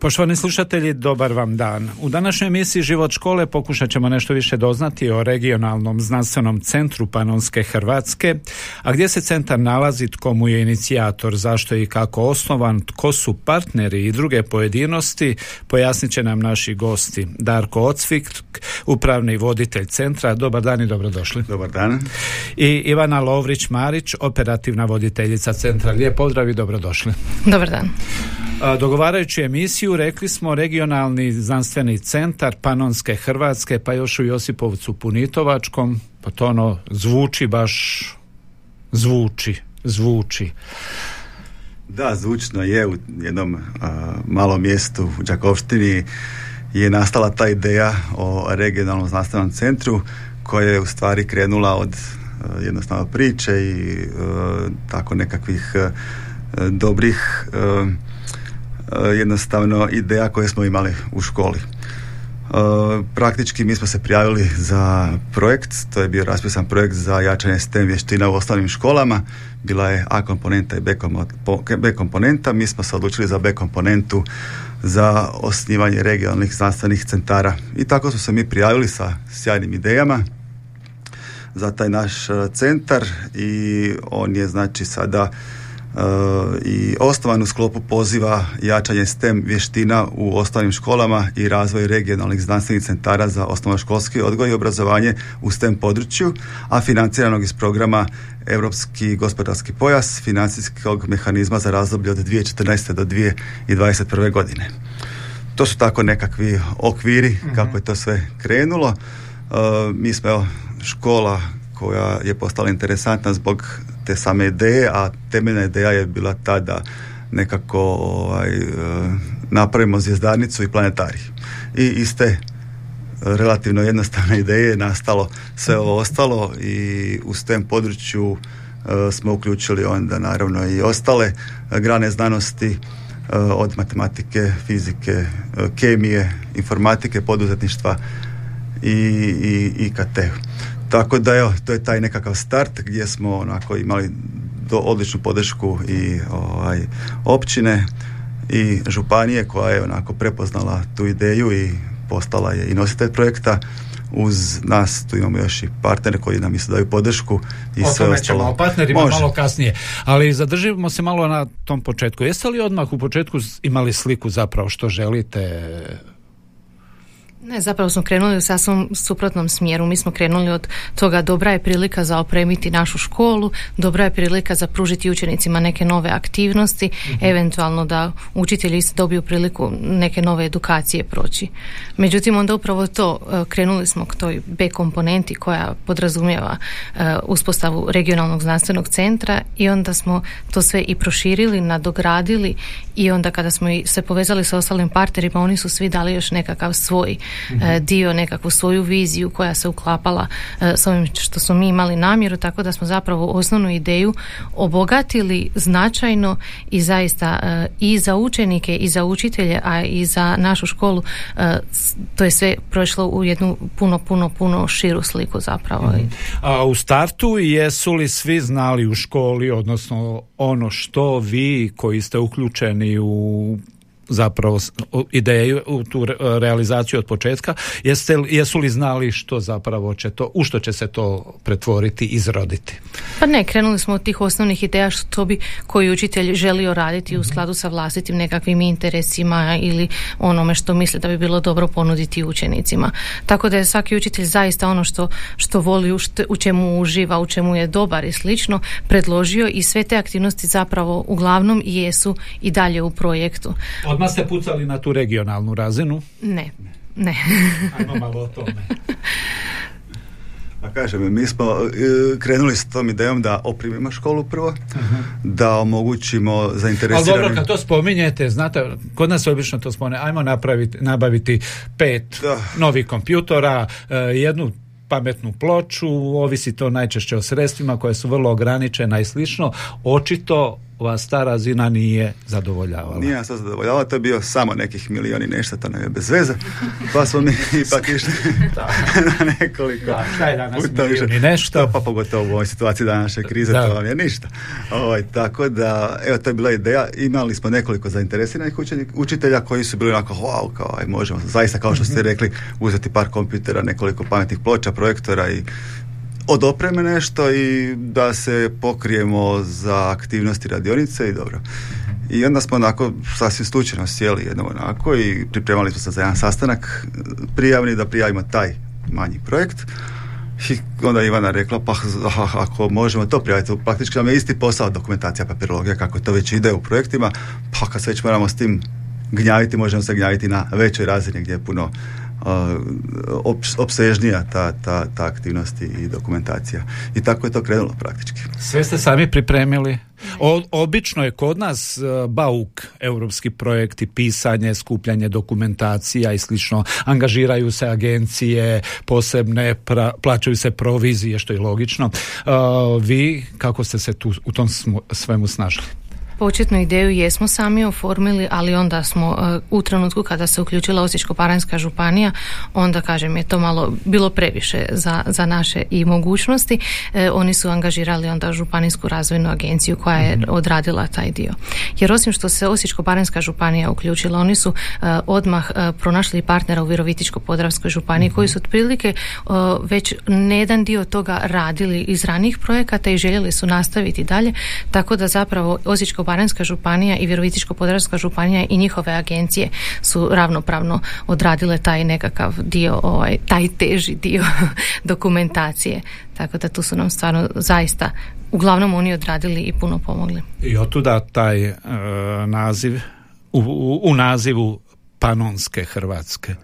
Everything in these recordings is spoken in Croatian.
Poštovani slušatelji, dobar vam dan. U današnjoj emisiji Život škole pokušat ćemo nešto više doznati o regionalnom znanstvenom centru Panonske Hrvatske, a gdje se centar nalazi, tko mu je inicijator, zašto i kako osnovan, tko su partneri i druge pojedinosti, pojasnit će nam naši gosti. Darko Ocvik, upravni voditelj centra, dobar dan i dobrodošli. Dobar dan. I Ivana Lovrić-Marić, operativna voditeljica centra. Lijep pozdrav i dobrodošli. Dobar dan. Dogovarajući emisiju rekli smo regionalni znanstveni centar Panonske Hrvatske pa još u Josipovcu Punitovačkom pa to ono zvuči baš zvuči, zvuči. Da, zvučno je u jednom malom mjestu u Đakovštini je nastala ta ideja o regionalnom znanstvenom centru koja je u stvari krenula od jednostavno priče i tako nekakvih dobrih Eh, jednostavno ideja koje smo imali u školi. Eh, praktički mi smo se prijavili za projekt, to je bio raspisan projekt za jačanje STEM vještina u osnovnim školama, bila je A komponenta i B komponenta, mi smo se odlučili za B komponentu za osnivanje regionalnih znanstvenih centara. I tako smo se mi prijavili sa sjajnim idejama za taj naš eh, centar i on je znači sada i osnovan u sklopu poziva jačanje STEM vještina u osnovnim školama i razvoj regionalnih znanstvenih centara za osnovnoškolski odgoj i obrazovanje u STEM području, a financiranog iz programa Europski gospodarski pojas financijskog mehanizma za razdoblje od 2014. do 2021. godine. To su tako nekakvi okviri mhm. kako je to sve krenulo. mi smo škola koja je postala interesantna zbog te same ideje, a temeljna ideja je bila ta da nekako ovaj, e, napravimo zvjezdarnicu i planetarij. I iste relativno jednostavne ideje je nastalo sve ovo ostalo i u tem području e, smo uključili onda naravno i ostale grane znanosti e, od matematike, fizike, kemije, informatike, poduzetništva i, i IKT. Tako da evo, to je taj nekakav start gdje smo onako imali do odličnu podršku i ovaj, općine i županije koja je onako prepoznala tu ideju i postala je i nositelj projekta. Uz nas tu imamo još i partnere koji nam isto daju podršku i o sve tome ćemo o partnerima malo kasnije. Ali zadržimo se malo na tom početku. Jeste li odmah u početku imali sliku zapravo što želite ne, zapravo smo krenuli u sasvim suprotnom smjeru. Mi smo krenuli od toga dobra je prilika za opremiti našu školu, dobra je prilika za pružiti učenicima neke nove aktivnosti, mhm. eventualno da učitelji dobiju priliku neke nove edukacije proći. Međutim, onda upravo to e, krenuli smo k toj B komponenti koja podrazumijeva e, uspostavu regionalnog znanstvenog centra i onda smo to sve i proširili, nadogradili i onda kada smo se povezali sa ostalim partnerima, oni su svi dali još nekakav svoj E, dio, nekakvu svoju viziju koja se uklapala e, s ovim što smo mi imali namjeru, tako da smo zapravo osnovnu ideju obogatili značajno i zaista e, i za učenike i za učitelje, a i za našu školu to je sve prošlo u jednu puno, puno, puno širu sliku zapravo. Mhm. A u startu jesu li svi znali u školi, odnosno ono što vi koji ste uključeni u zapravo ideju u tu realizaciju od početka. Jeste, jesu li znali što zapravo će to u što će se to pretvoriti izroditi? Pa ne krenuli smo od tih osnovnih ideja što bi koji učitelj želio raditi u mhm. skladu sa vlastitim nekakvim interesima ili onome što misli da bi bilo dobro ponuditi učenicima. Tako da je svaki učitelj zaista ono što, što voli u čemu uživa u čemu je dobar i slično predložio i sve te aktivnosti zapravo uglavnom jesu i dalje u projektu Odmah ste pucali na tu regionalnu razinu? Ne, ne. Ajmo malo o tome. Pa kažem, mi smo e, krenuli s tom idejom da oprimimo školu prvo, da omogućimo zainteresiranim... Ali dobro, kad to spominjete, znate, kod nas obično to spomene, ajmo napraviti, nabaviti pet novih kompjutora, e, jednu pametnu ploču, ovisi to najčešće o sredstvima koje su vrlo ograničena i slično. Očito vas ta razina nije zadovoljavala. Nije nas zadovoljavala, to je bio samo nekih milijoni nešto, to ne je bez veze, pa smo mi ipak išli na nekoliko da, šta je danas nešto? Pa pogotovo u ovoj situaciji današnje krize, to vam je ništa. Ovaj, tako da, evo, to je bila ideja, imali smo nekoliko zainteresiranih učitelja koji su bili onako, wow, kao, aj, možemo, zaista kao što ste mhm. rekli, uzeti par kompjutera, nekoliko pametnih ploča, projektora i od opreme nešto i da se pokrijemo za aktivnosti radionice i dobro. I onda smo onako sasvim slučajno sjeli jednom onako i pripremali smo se za jedan sastanak prijavni da prijavimo taj manji projekt. I onda Ivana rekla, pa ako možemo to prijaviti, praktički nam je isti posao dokumentacija papirologija, kako to već ide u projektima, pa kad se već moramo s tim gnjaviti, možemo se gnjaviti na većoj razini gdje je puno opsežnija ta, ta, ta aktivnost i dokumentacija. I tako je to krenulo praktički. Sve ste sami pripremili? O, obično je kod nas uh, bauk europski projekti, pisanje, skupljanje dokumentacija i slično. Angažiraju se agencije, posebne, plaćaju se provizije, što je logično. Uh, vi, kako ste se tu u tom svemu snašli? Početnu ideju jesmo sami oformili, ali onda smo e, u trenutku kada se uključila Osječko-Paranjska županija, onda kažem je to malo bilo previše za, za naše i mogućnosti. E, oni su angažirali onda županijsku razvojnu agenciju koja je mhm. odradila taj dio. Jer osim što se Osječko-Paranjska županija uključila, oni su e, odmah pronašli partnera u Virovitičko-Podravskoj županiji koji su otprilike već ne jedan dio toga radili iz ranih projekata i željeli su nastaviti dalje, tako da zapravo Osječko Baranjska županija i Virovitičko-Podravska županija i njihove agencije su ravnopravno odradile taj nekakav dio, ovaj, taj teži dio dokumentacije. Tako da tu su nam stvarno zaista uglavnom oni odradili i puno pomogli. I otuda taj e, naziv u, u, nazivu Panonske Hrvatske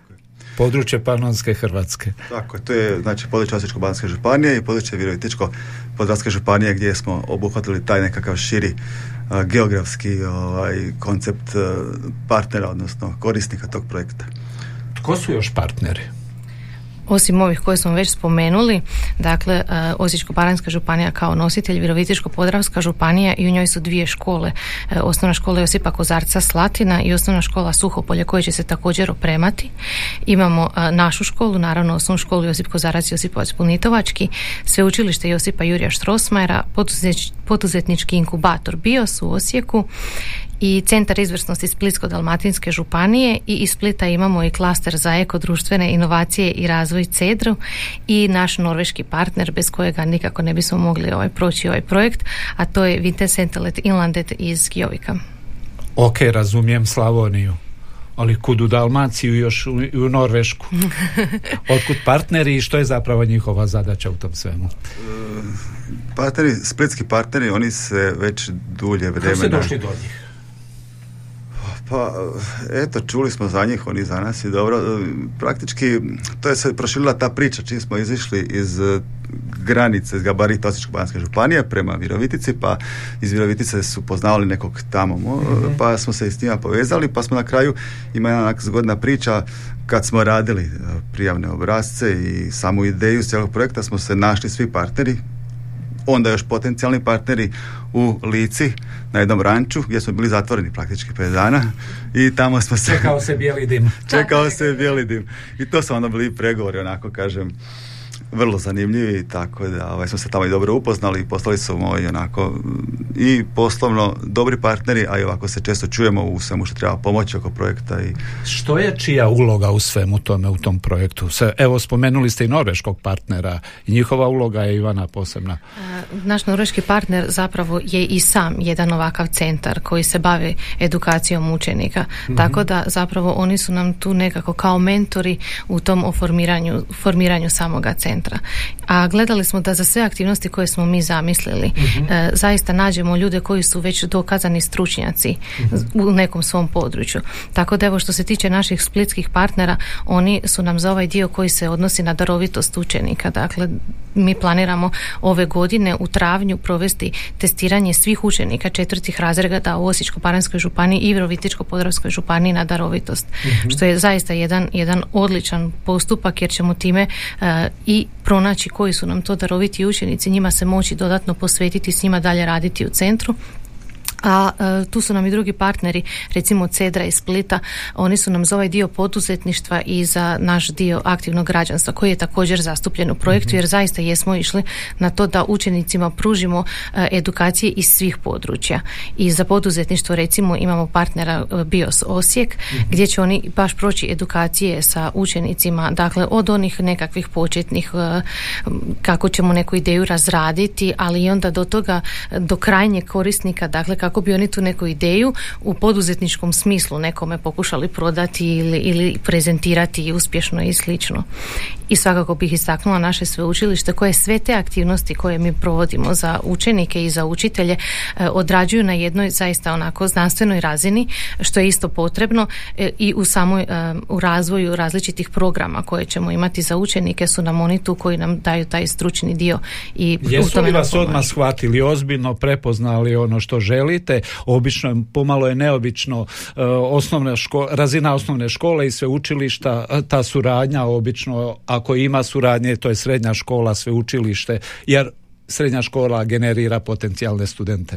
područje Panonske Hrvatske. Tako, to je znači područje Osječko-Banske županije i područje Virovitičko Podravske županije gdje smo obuhvatili taj nekakav širi geografski ovaj, koncept partnera, odnosno korisnika tog projekta. Tko su još partneri? Osim ovih koje smo već spomenuli, dakle e, Osječko-Baranjska županija kao nositelj, Virovitičko-Podravska županija i u njoj su dvije škole. E, osnovna škola Josipa Kozarca Slatina i osnovna škola Suhopolje koje će se također opremati. Imamo e, našu školu, naravno osnovnu školu Josip Kozarac i Josipovac Punitovački, sveučilište Josipa Jurija Štrosmajera, poduzetnički inkubator BIOS u Osijeku i Centar izvrsnosti Splitsko-Dalmatinske županije i iz Splita imamo i klaster za ekodruštvene inovacije i razvoj CEDRU i naš norveški partner bez kojega nikako ne bismo mogli ovaj, proći ovaj projekt, a to je Vintesentelet Inlandet iz Kijovika. Ok, razumijem Slavoniju ali kud u Dalmaciju još u, u Norvešku. Otkud partneri i što je zapravo njihova zadaća u tom svemu? Partneri, splitski partneri, oni se već dulje vremena... Kako ste došli do njih? Pa, eto, čuli smo za njih, oni za nas i dobro. Praktički, to je se proširila ta priča, čim smo izišli iz eh, granice, iz gabarita Osječko-Banske županije prema Virovitici, pa iz Virovitice su poznavali nekog tamo, mhm. pa smo se s njima povezali, pa smo na kraju, ima jedna zgodna priča, kad smo radili prijavne obrazce i samu ideju cijelog projekta smo se našli svi partneri onda još potencijalni partneri u Lici na jednom ranču gdje smo bili zatvoreni praktički pet dana i tamo smo se... Čekao se bijeli dim. Čekao se bijeli dim. I to su onda bili pregovori, onako kažem, vrlo zanimljivi, tako da ovaj, smo se tamo i dobro upoznali i postali su moji onako i poslovno dobri partneri, a i ovako se često čujemo u svemu što treba pomoći oko projekta. I... Što je čija uloga u svemu tome, u tom projektu? Se, evo, spomenuli ste i norveškog partnera i njihova uloga je Ivana posebna. E, naš norveški partner zapravo je i sam jedan ovakav centar koji se bavi edukacijom učenika. Mhm. Tako da zapravo oni su nam tu nekako kao mentori u tom formiranju, formiranju samoga centra centra. A gledali smo da za sve aktivnosti koje smo mi zamislili mhm. e, zaista nađemo ljude koji su već dokazani stručnjaci u nekom svom području. Tako da evo što se tiče naših splitskih partnera, oni su nam za ovaj dio koji se odnosi na darovitost učenika. Dakle, mi planiramo ove godine u travnju provesti testiranje svih učenika četvrtih razreda u Osječko-Paranskoj županiji i Virovitičko-Podravskoj županiji na darovitost. Mhm. Što je zaista jedan, jedan odličan postupak jer ćemo time e, i pronaći koji su nam to daroviti učenici, njima se moći dodatno posvetiti, s njima dalje raditi u centru a e, tu su nam i drugi partneri, recimo Cedra i Splita, oni su nam za ovaj dio poduzetništva i za naš dio aktivnog građanstva koji je također zastupljen u projektu mhm. jer zaista jesmo išli na to da učenicima pružimo e, edukacije iz svih područja. I za poduzetništvo recimo imamo partnera e, BIOS Osijek mhm. gdje će oni baš proći edukacije sa učenicima, dakle od onih nekakvih početnih kako ćemo neku ideju razraditi, ali i onda do toga do krajnjeg korisnika, dakle kako kako bi oni tu neku ideju u poduzetničkom smislu nekome pokušali prodati ili, ili prezentirati uspješno i slično. I svakako bih istaknula naše sveučilište koje sve te aktivnosti koje mi provodimo za učenike i za učitelje e, odrađuju na jednoj zaista onako znanstvenoj razini što je isto potrebno e, i u samoj e, u razvoju različitih programa koje ćemo imati za učenike su nam oni tu koji nam daju taj stručni dio i Jesu li vas odmah shvatili ozbiljno prepoznali ono što želite obično pomalo je neobično uh, osnovna razina osnovne škole i sveučilišta, e, ta suradnja obično, ako ima suradnje, to je srednja škola, sveučilište, jer srednja škola generira potencijalne studente?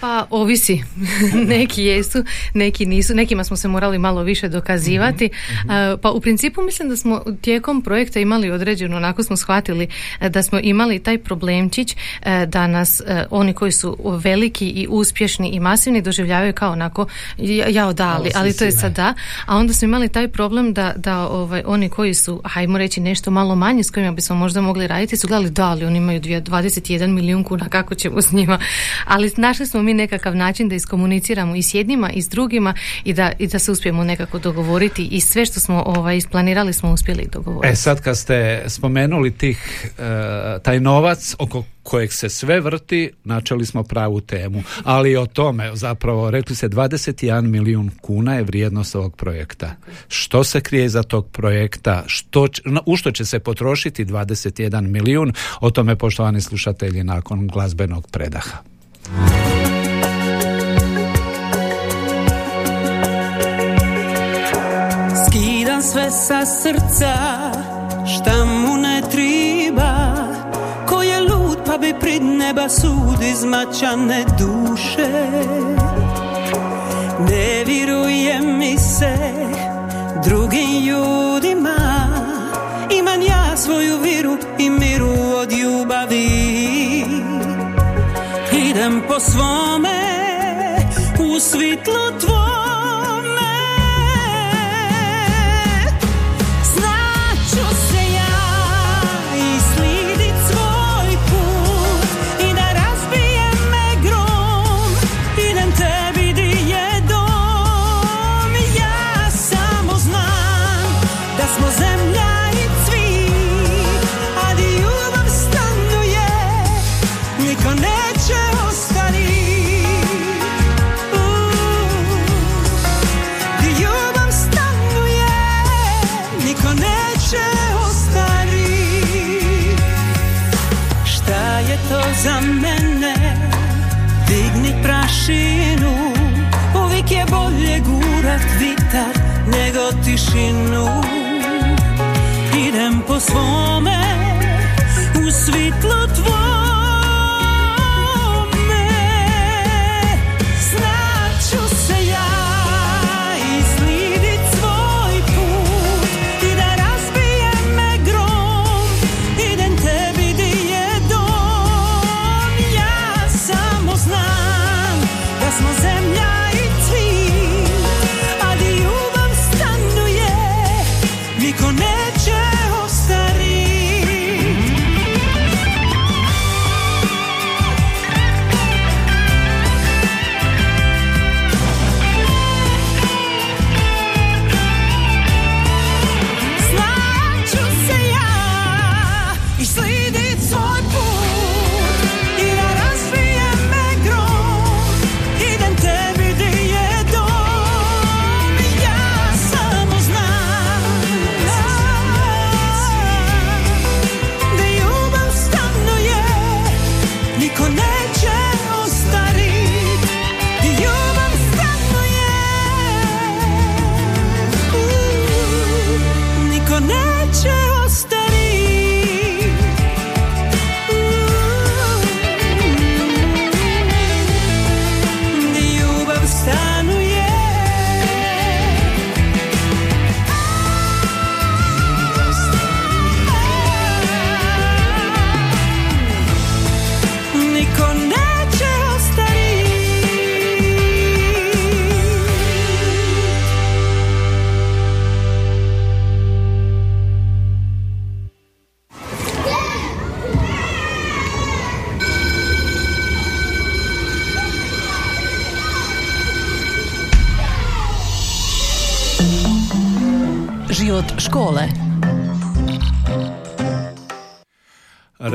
Pa ovisi. neki jesu, neki nisu. Nekima smo se morali malo više dokazivati. Mhm, mhm. Pa u principu mislim da smo tijekom projekta imali određeno, onako smo shvatili e, da smo imali taj problemčić e, da nas e, oni koji su veliki i uspješni i masivni doživljavaju kao onako ja odali, ali to je sada. A onda smo imali taj problem da, da ovaj, oni koji su, hajmo reći nešto malo manje s kojima bismo možda mogli raditi su gledali da, ali oni imaju 20 jedan milijun kuna, kako ćemo s njima. Ali našli smo mi nekakav način da iskomuniciramo i s jednima i s drugima i da, i da se uspijemo nekako dogovoriti i sve što smo ovaj, isplanirali smo uspjeli dogovoriti. E sad kad ste spomenuli tih, uh, taj novac oko kojeg se sve vrti, načeli smo pravu temu. Ali o tome zapravo rekli se 21 milijun kuna je vrijednost ovog projekta. Što se krije za tog projekta? Što, u što će se potrošiti 21 milijun? O tome poštovani slušatelji nakon glazbenog predaha. Skidam sve sa srca šta neba sud izmačane duše. Ne vjeruje mi se drugim ljudima. Imam ja svoju viru i miru od ljubavi. Idem po svome u svitlu tvoj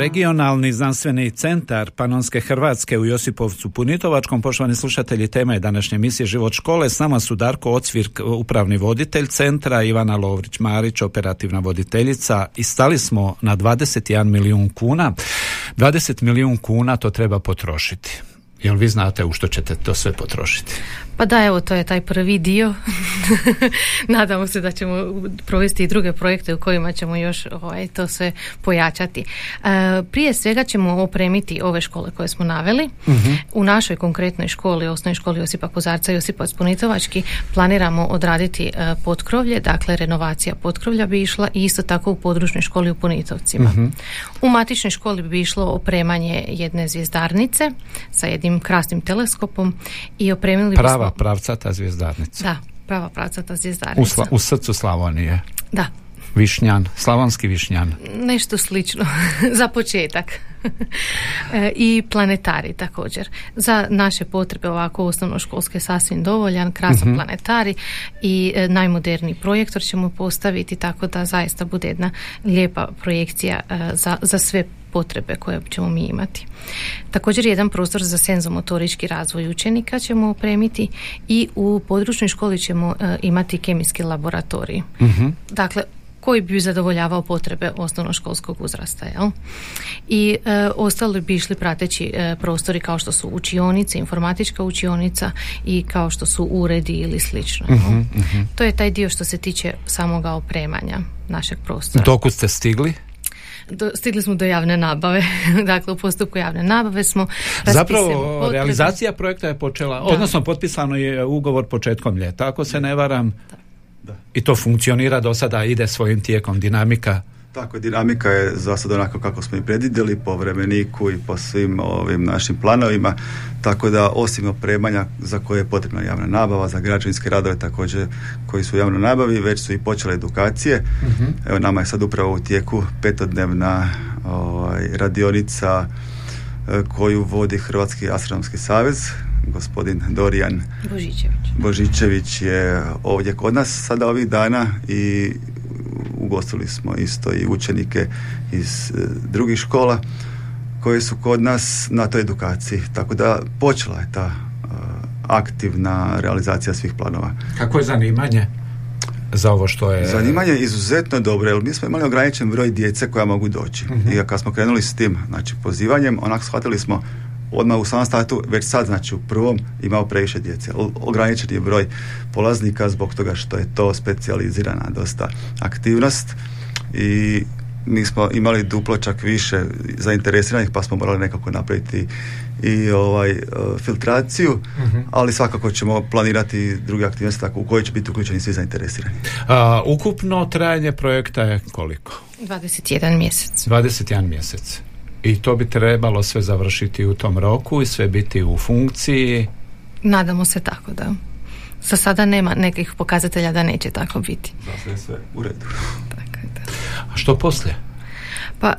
Regionalni znanstveni centar Panonske Hrvatske u Josipovcu Punitovačkom, poštovani slušatelji, tema je današnje emisije Život škole. S nama su Darko Ocvir, upravni voditelj centra, Ivana Lovrić-Marić, operativna voditeljica i stali smo na 21 milijun kuna. 20 milijun kuna to treba potrošiti. Jel vi znate u što ćete to sve potrošiti? Pa da, evo, to je taj prvi dio. Nadamo se da ćemo provesti i druge projekte u kojima ćemo još ovaj, to sve pojačati. E, prije svega ćemo opremiti ove škole koje smo naveli. Mhm. U našoj konkretnoj školi, osnovnoj školi Josipa Kozarca i Josipa Spunitovački, planiramo odraditi uh, potkrovlje, dakle renovacija potkrovlja bi išla i isto tako u područnoj školi u Punitovcima. Mhm. U matičnoj školi bi išlo opremanje jedne zvijezdarnice sa jednim krasnim teleskopom i opremili Prava prava pravcata zvijezdarnica. Da, prava pravcata zvijezdarnica. U, u srcu Slavonije. Da. Višnjan, slavonski višnjan. Nešto slično, za početak. E, I planetari također. Za naše potrebe ovako osnovnoškolske sasvim dovoljan, krasan uh planetari i e, najmoderniji projektor ćemo postaviti tako da zaista bude jedna lijepa projekcija e, za, za sve potrebe koje ćemo mi imati. Također jedan prostor za senzomotorički razvoj učenika ćemo opremiti i u područnoj školi ćemo imati kemijski laboratorij. uh Dakle, koji bi zadovoljavao potrebe osnovnoškolskog uzrasta. Jel? I e, ostali bi išli prateći e, prostori kao što su učionice, informatička učionica i kao što su uredi ili slično. uh To je taj dio što se tiče samoga opremanja našeg prostora. Dokud ste stigli? Do, stigli smo do javne nabave. dakle, u postupku javne nabave smo Zapravo, realizacija projekta je počela, odnosno potpisano je ugovor početkom ljeta, ako se ne varam. Da. I to funkcionira do sada, ide svojim tijekom dinamika. Tako, dinamika je za sad onako kako smo i predvidjeli po vremeniku i po svim ovim našim planovima, tako da osim opremanja za koje je potrebna javna nabava, za građevinske radove također koji su u javnoj nabavi, već su i počele edukacije. uh Evo nama je sad upravo u tijeku petodnevna ovaj, radionica e, koju vodi Hrvatski astronomski savez gospodin Dorijan Božićević. Božićević je ovdje kod nas sada ovih dana i ugostili smo isto i učenike iz e, drugih škola koji su kod nas na toj edukaciji. Tako da počela je ta e, aktivna realizacija svih planova. Kako je zanimanje? za ovo što je... Zanimanje je izuzetno dobro, jer mi smo imali ograničen broj djece koja mogu doći. uh I kad smo krenuli s tim, znači pozivanjem, onak shvatili smo odmah u samom startu, već sad znači u prvom imao previše djece. Ograničen je broj polaznika zbog toga što je to specijalizirana dosta aktivnost i mi smo imali duplo čak više zainteresiranih pa smo morali nekako napraviti i ovaj e, filtraciju, mhm. ali svakako ćemo planirati druge aktivnosti tako u koje će biti uključeni svi zainteresirani. A, ukupno trajanje projekta je koliko? 21 mjesec. 21 mjesec i to bi trebalo sve završiti u tom roku i sve biti u funkciji. Nadamo se tako da. Za sada nema nekih pokazatelja da neće tako biti. Da sve sve u redu. Tako da. A što poslije? Pa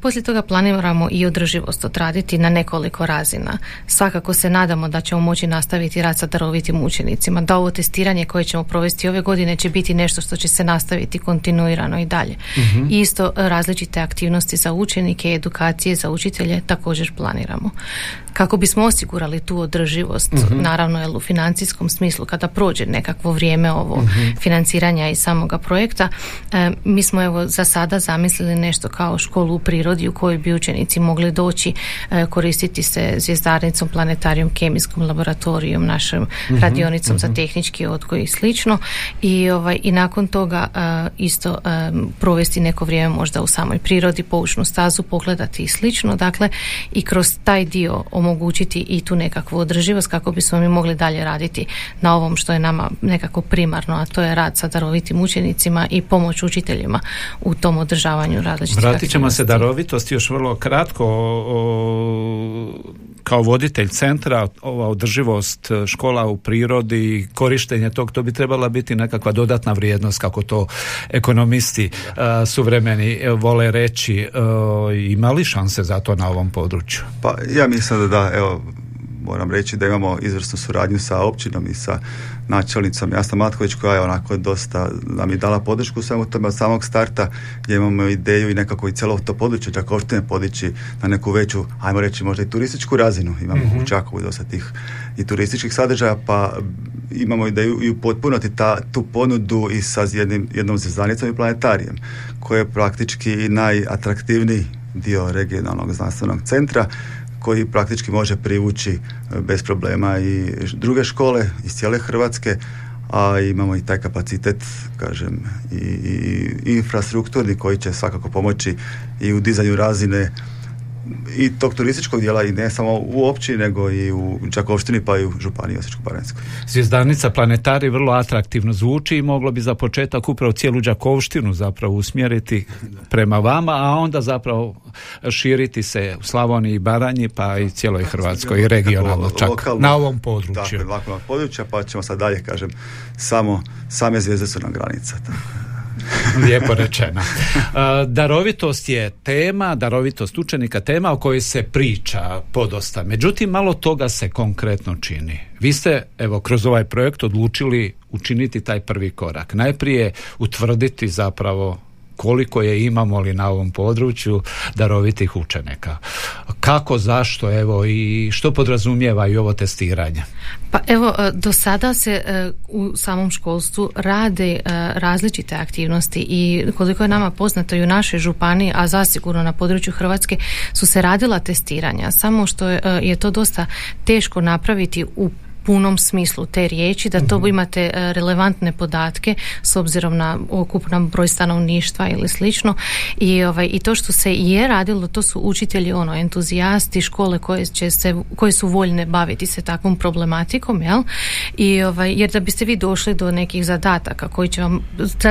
poslije toga planiramo i održivost odraditi na nekoliko razina. Svakako se nadamo da ćemo moći nastaviti rad sa darovitim učenicima, da ovo testiranje koje ćemo provesti ove godine će biti nešto što će se nastaviti kontinuirano i dalje. uh isto različite aktivnosti za učenike, edukacije za učitelje također planiramo kako bismo osigurali tu održivost, uh naravno jel, u financijskom smislu, kada prođe nekakvo vrijeme ovo uh financiranja i samoga projekta, e, mi smo evo za sada zamislili nešto kao školu u prirodi u kojoj bi učenici mogli doći e, koristiti se zvijezdarnicom, planetarijom, kemijskom laboratorijom, našom uh radionicom za tehnički odgoj i slično. I, ovaj, i nakon toga e, isto provesti neko vrijeme možda u samoj prirodi, poučnu stazu, pogledati i slično, dakle i kroz taj dio omogućiti i tu nekakvu održivost kako bismo mi mogli dalje raditi na ovom što je nama nekako primarno, a to je rad sa darovitim učenicima i pomoć učiteljima u tom održavanju različitih Vratit ćemo se darovitosti još vrlo kratko kao voditelj centra ova održivost škola u prirodi korištenje tog, to bi trebala biti nekakva dodatna vrijednost kako to ekonomisti suvremeni vole reći. Imali šanse za to na ovom području? Pa ja mislim da da, evo, moram reći da imamo izvrsnu suradnju sa općinom i sa načelnicom Jasna Matković koja je onako dosta nam je dala podršku svemu tome od samog starta gdje imamo ideju i nekako i cijelo to područje Đakovštine podići na neku veću, ajmo reći možda i turističku razinu. Imamo mm-hmm. u Čakovu dosta tih i turističkih sadržaja pa imamo ideju i upotpuniti ta, tu ponudu i sa jednim, jednom zvezdanicom i planetarijem koje je praktički najatraktivniji dio regionalnog znanstvenog centra koji praktički može privući e, bez problema i druge škole iz cijele Hrvatske, a imamo i taj kapacitet, kažem, i, i, i infrastrukturni koji će svakako pomoći i u dizanju razine i tog turističkog dijela i ne samo u općini nego i u Đakovštini pa i u Županiji Osječko-baranjskoj. Zvijezdanica Planetari vrlo atraktivno zvuči i moglo bi za početak upravo cijelu Đakovštinu zapravo usmjeriti prema vama, a onda zapravo širiti se u Slavoniji i Baranji pa i cijeloj Hrvatskoj i regionalno čak na ovom području. Dakle, područja pa ćemo sad dalje kažem samo same zvijezde su nam granica. Lijepo rečeno. Uh, darovitost je tema, darovitost učenika tema o kojoj se priča podosta. Međutim, malo toga se konkretno čini. Vi ste, evo, kroz ovaj projekt odlučili učiniti taj prvi korak. Najprije utvrditi zapravo koliko je imamo li na ovom području darovitih učenika. Kako, zašto, evo i što podrazumijeva i ovo testiranje? Pa evo, e, do sada se e, u samom školstvu rade e, različite aktivnosti i koliko je nama poznato i u našoj županiji, a zasigurno na području Hrvatske su se radila testiranja, samo što je to dosta teško napraviti u punom smislu te riječi, da to mhm. imate e, relevantne podatke s obzirom na ukupan broj stanovništva ili slično i, ovaj, i to što se je radilo, to su učitelji ono, entuzijasti, škole koje, će se, koje su voljne baviti se takvom problematikom, jel? I, ovaj, jer da biste vi došli do nekih zadataka koji će vam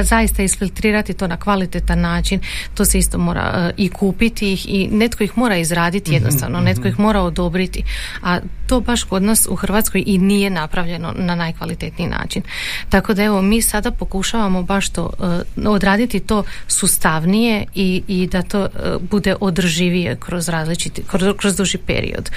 zaista isfiltrirati to na kvalitetan način, to se isto mora uh, i kupiti ih i netko ih mora izraditi mhm, jednostavno, mm netko ih mora odobriti, a to baš kod nas u Hrvatskoj i nije napravljeno na najkvalitetniji način. Tako da evo mi sada pokušavamo baš to uh, odraditi to sustavnije i, i da to uh, bude održivije kroz različiti, kroz, kroz duži period.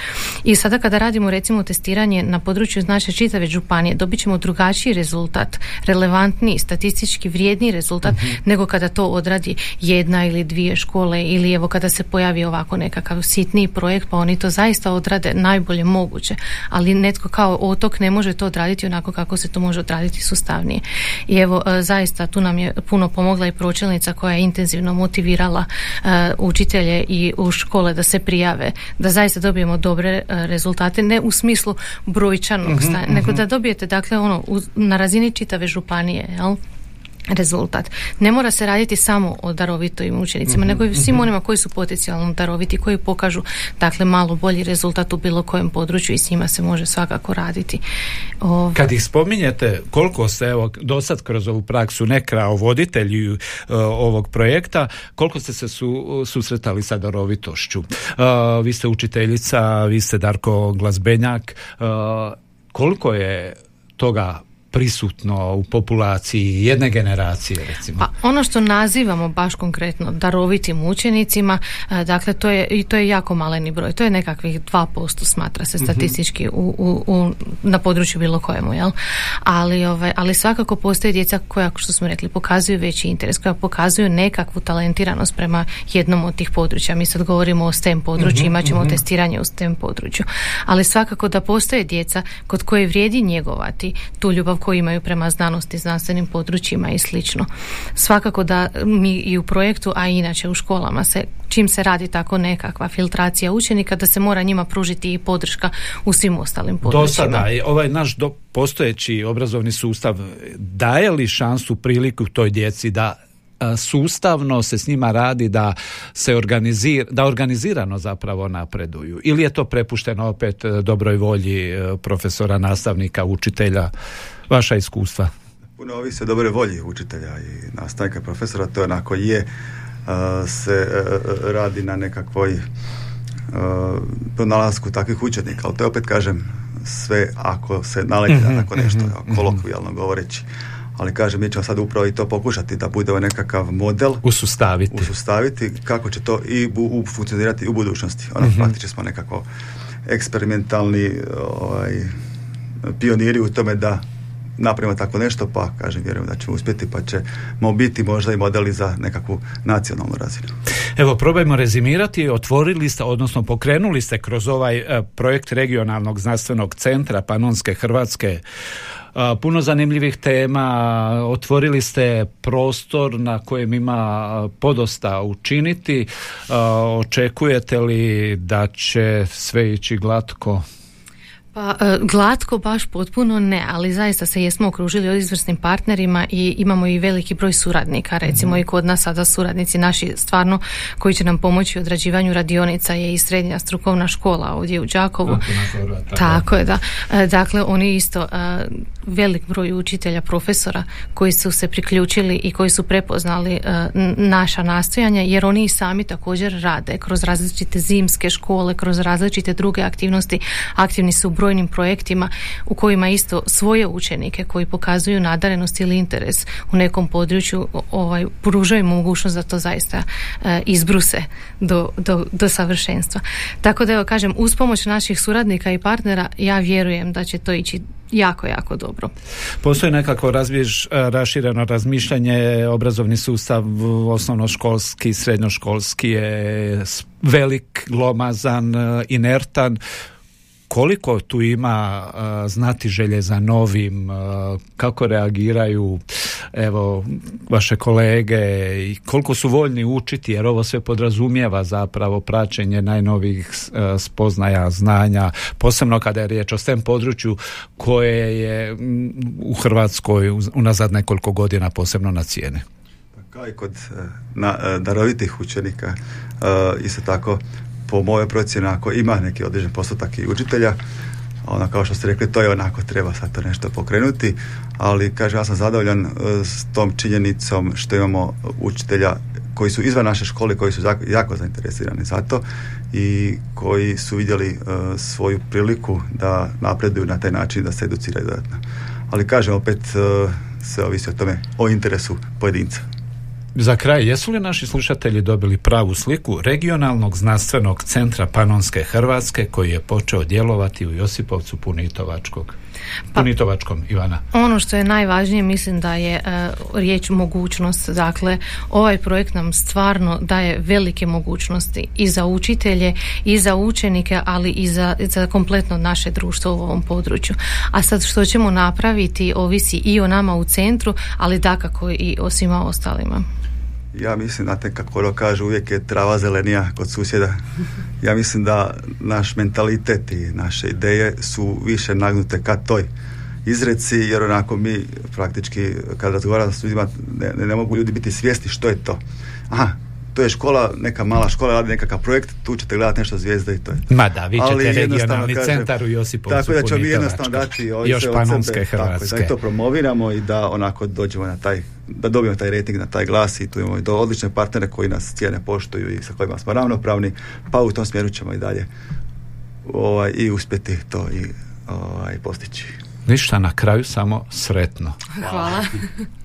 I sada kada radimo recimo testiranje na području naše čitave županije, dobit ćemo drugačiji rezultat, relevantniji, statistički vrijedniji rezultat mhm. nego kada to odradi jedna ili dvije škole ili evo kada se pojavi ovako nekakav sitniji projekt pa oni to zaista odrade najbolje moguće, ali netko kao otok ne može to odraditi onako kako se to može odraditi sustavnije. I evo, e, zaista tu nam je puno pomogla i pročelnica koja je intenzivno motivirala e, učitelje i u škole da se prijave, da zaista dobijemo dobre e, rezultate, ne u smislu brojčanog mm stanja, nego mhm. da dobijete dakle ono na razini čitave županije, jel? Rezultat. Ne mora se raditi samo o darovitojim učenicima, mm nego i svim mm onima koji su potencijalno daroviti, koji pokažu dakle malo bolji rezultat u bilo kojem području i s njima se može svakako raditi. Ov... Kad ih spominjete, koliko ste evo do sad kroz ovu praksu ne kao voditelji uh, ovog projekta, koliko ste se su, susretali sa darovitošću? Uh, vi ste učiteljica, vi ste Darko Glazbenjak, uh, koliko je toga prisutno u populaciji jedne generacije recimo? Pa ono što nazivamo baš konkretno darovitim učenicima, e, dakle to je i to je jako maleni broj, to je nekakvih 2% smatra se mhm. statistički u, u, u, na području bilo kojemu, jel? Ali, ovaj, ali svakako postoje djeca koja, što smo rekli, pokazuju veći interes, koja pokazuju nekakvu talentiranost prema jednom od tih područja. Mi sad govorimo o STEM području, mm imat ćemo mhm. testiranje u STEM području. Ali svakako da postoje djeca kod koje vrijedi njegovati tu ljubav koji imaju prema znanosti, znanstvenim područjima i slično. Svakako da mi i u projektu, a i inače u školama se čim se radi tako nekakva filtracija učenika da se mora njima pružiti i podrška u svim ostalim područjima. Do sada ovaj naš do, postojeći obrazovni sustav daje li šansu priliku toj djeci da sustavno se s njima radi da se organizira, da organizirano zapravo napreduju ili je to prepušteno opet e, dobroj volji e, profesora, nastavnika, učitelja vaša iskustva? Puno ovisi o dobre volji učitelja i nastavnika profesora, to onako je se e, radi na nekakvoj pronalasku takvih učenika, ali to je opet kažem sve ako se naleti na mhm, tako nešto, mm kolokvijalno govoreći. Ali kažem mi ćemo sad upravo i to pokušati da bude nekakav model usustaviti, usustaviti kako će to i u, funkcionirati u budućnosti. Ono mm-hmm. praktično smo nekako eksperimentalni ovaj, pioniri u tome da napravimo tako nešto, pa kažem, vjerujem da ćemo uspjeti, pa ćemo biti možda i modeli za nekakvu nacionalnu razinu. Evo, probajmo rezimirati, otvorili ste, odnosno pokrenuli ste kroz ovaj e, projekt regionalnog znanstvenog centra Panonske Hrvatske e, puno zanimljivih tema, otvorili ste prostor na kojem ima podosta učiniti. E, očekujete li da će sve ići glatko? Pa e, glatko baš potpuno ne, ali zaista se jesmo okružili od izvrsnim partnerima i imamo i veliki broj suradnika, recimo mhm. i kod nas sada suradnici naši stvarno koji će nam pomoći u odrađivanju radionica je i srednja strukovna škola ovdje u Đakovu. Tako je, da. E, dakle, oni isto e, velik broj učitelja, profesora koji su se priključili i koji su prepoznali naša nastojanja jer oni i sami također rade kroz različite zimske škole, kroz različite druge aktivnosti, aktivni su u brojnim projektima u kojima isto svoje učenike koji pokazuju nadarenost ili interes u nekom području ovaj, pružaju mogućnost da to zaista e, izbruse do, do, do savršenstva. Tako da evo kažem, uz pomoć naših suradnika i partnera ja vjerujem da će to ići jako, jako dobro. Postoji nekako razbjež, e, rašireno razmišljanje, obrazovni sustav osnovnoškolski, srednjoškolski je velik, glomazan, e, inertan koliko tu ima znati želje za novim, kako reagiraju evo vaše kolege i koliko su voljni učiti jer ovo sve podrazumijeva zapravo praćenje najnovijih spoznaja, znanja, posebno kada je riječ o STEM području koje je u Hrvatskoj unazad nekoliko godina posebno na cijene. Kao i kod e, na, e, darovitih učenika, e, isto tako po mojoj procjeni ako ima neki određen postotak i učitelja ona kao što ste rekli to je onako treba sad to nešto pokrenuti ali kažem ja sam zadovoljan e, s tom činjenicom što imamo učitelja koji su izvan naše škole koji su jako zainteresirani za to i koji su vidjeli e, svoju priliku da napreduju na taj način da se educiraju dodatno. Ali kažem opet uh, sve ovisi o tome o interesu pojedinca za kraj, jesu li naši slušatelji dobili pravu sliku regionalnog znanstvenog centra Panonske Hrvatske koji je počeo djelovati u Josipovcu Punitovačkog? Pa, Punitovačkom, Ivana. Ono što je najvažnije, mislim da je uh, riječ mogućnost. Dakle, ovaj projekt nam stvarno daje velike mogućnosti i za učitelje, i za učenike, ali i za, za kompletno naše društvo u ovom području. A sad što ćemo napraviti ovisi i o nama u centru, ali dakako i o svima ostalima ja mislim, znate kako ono kaže, uvijek je trava zelenija kod susjeda. Ja mislim da naš mentalitet i naše ideje su više nagnute ka toj izreci, jer onako mi praktički kad razgovaramo s ljudima ne, ne mogu ljudi biti svjesni što je to. Aha, to je škola, neka mala škola, radi nekakav projekt, tu ćete gledati nešto zvijezda i to je. Ma da, vi ćete Ali regionalni centar u Josipovcu Tako da ćemo mi jednostavno dati još panonske Hrvatske. Tako, da to promoviramo i da onako dođemo na taj, da dobijemo taj rating na taj glas i tu imamo i do odlične partnere koji nas cijene poštuju i sa kojima smo ravnopravni, pa u tom smjeru ćemo i dalje ovaj, i uspjeti to i ovaj, postići. Ništa na kraju, samo sretno. Hvala.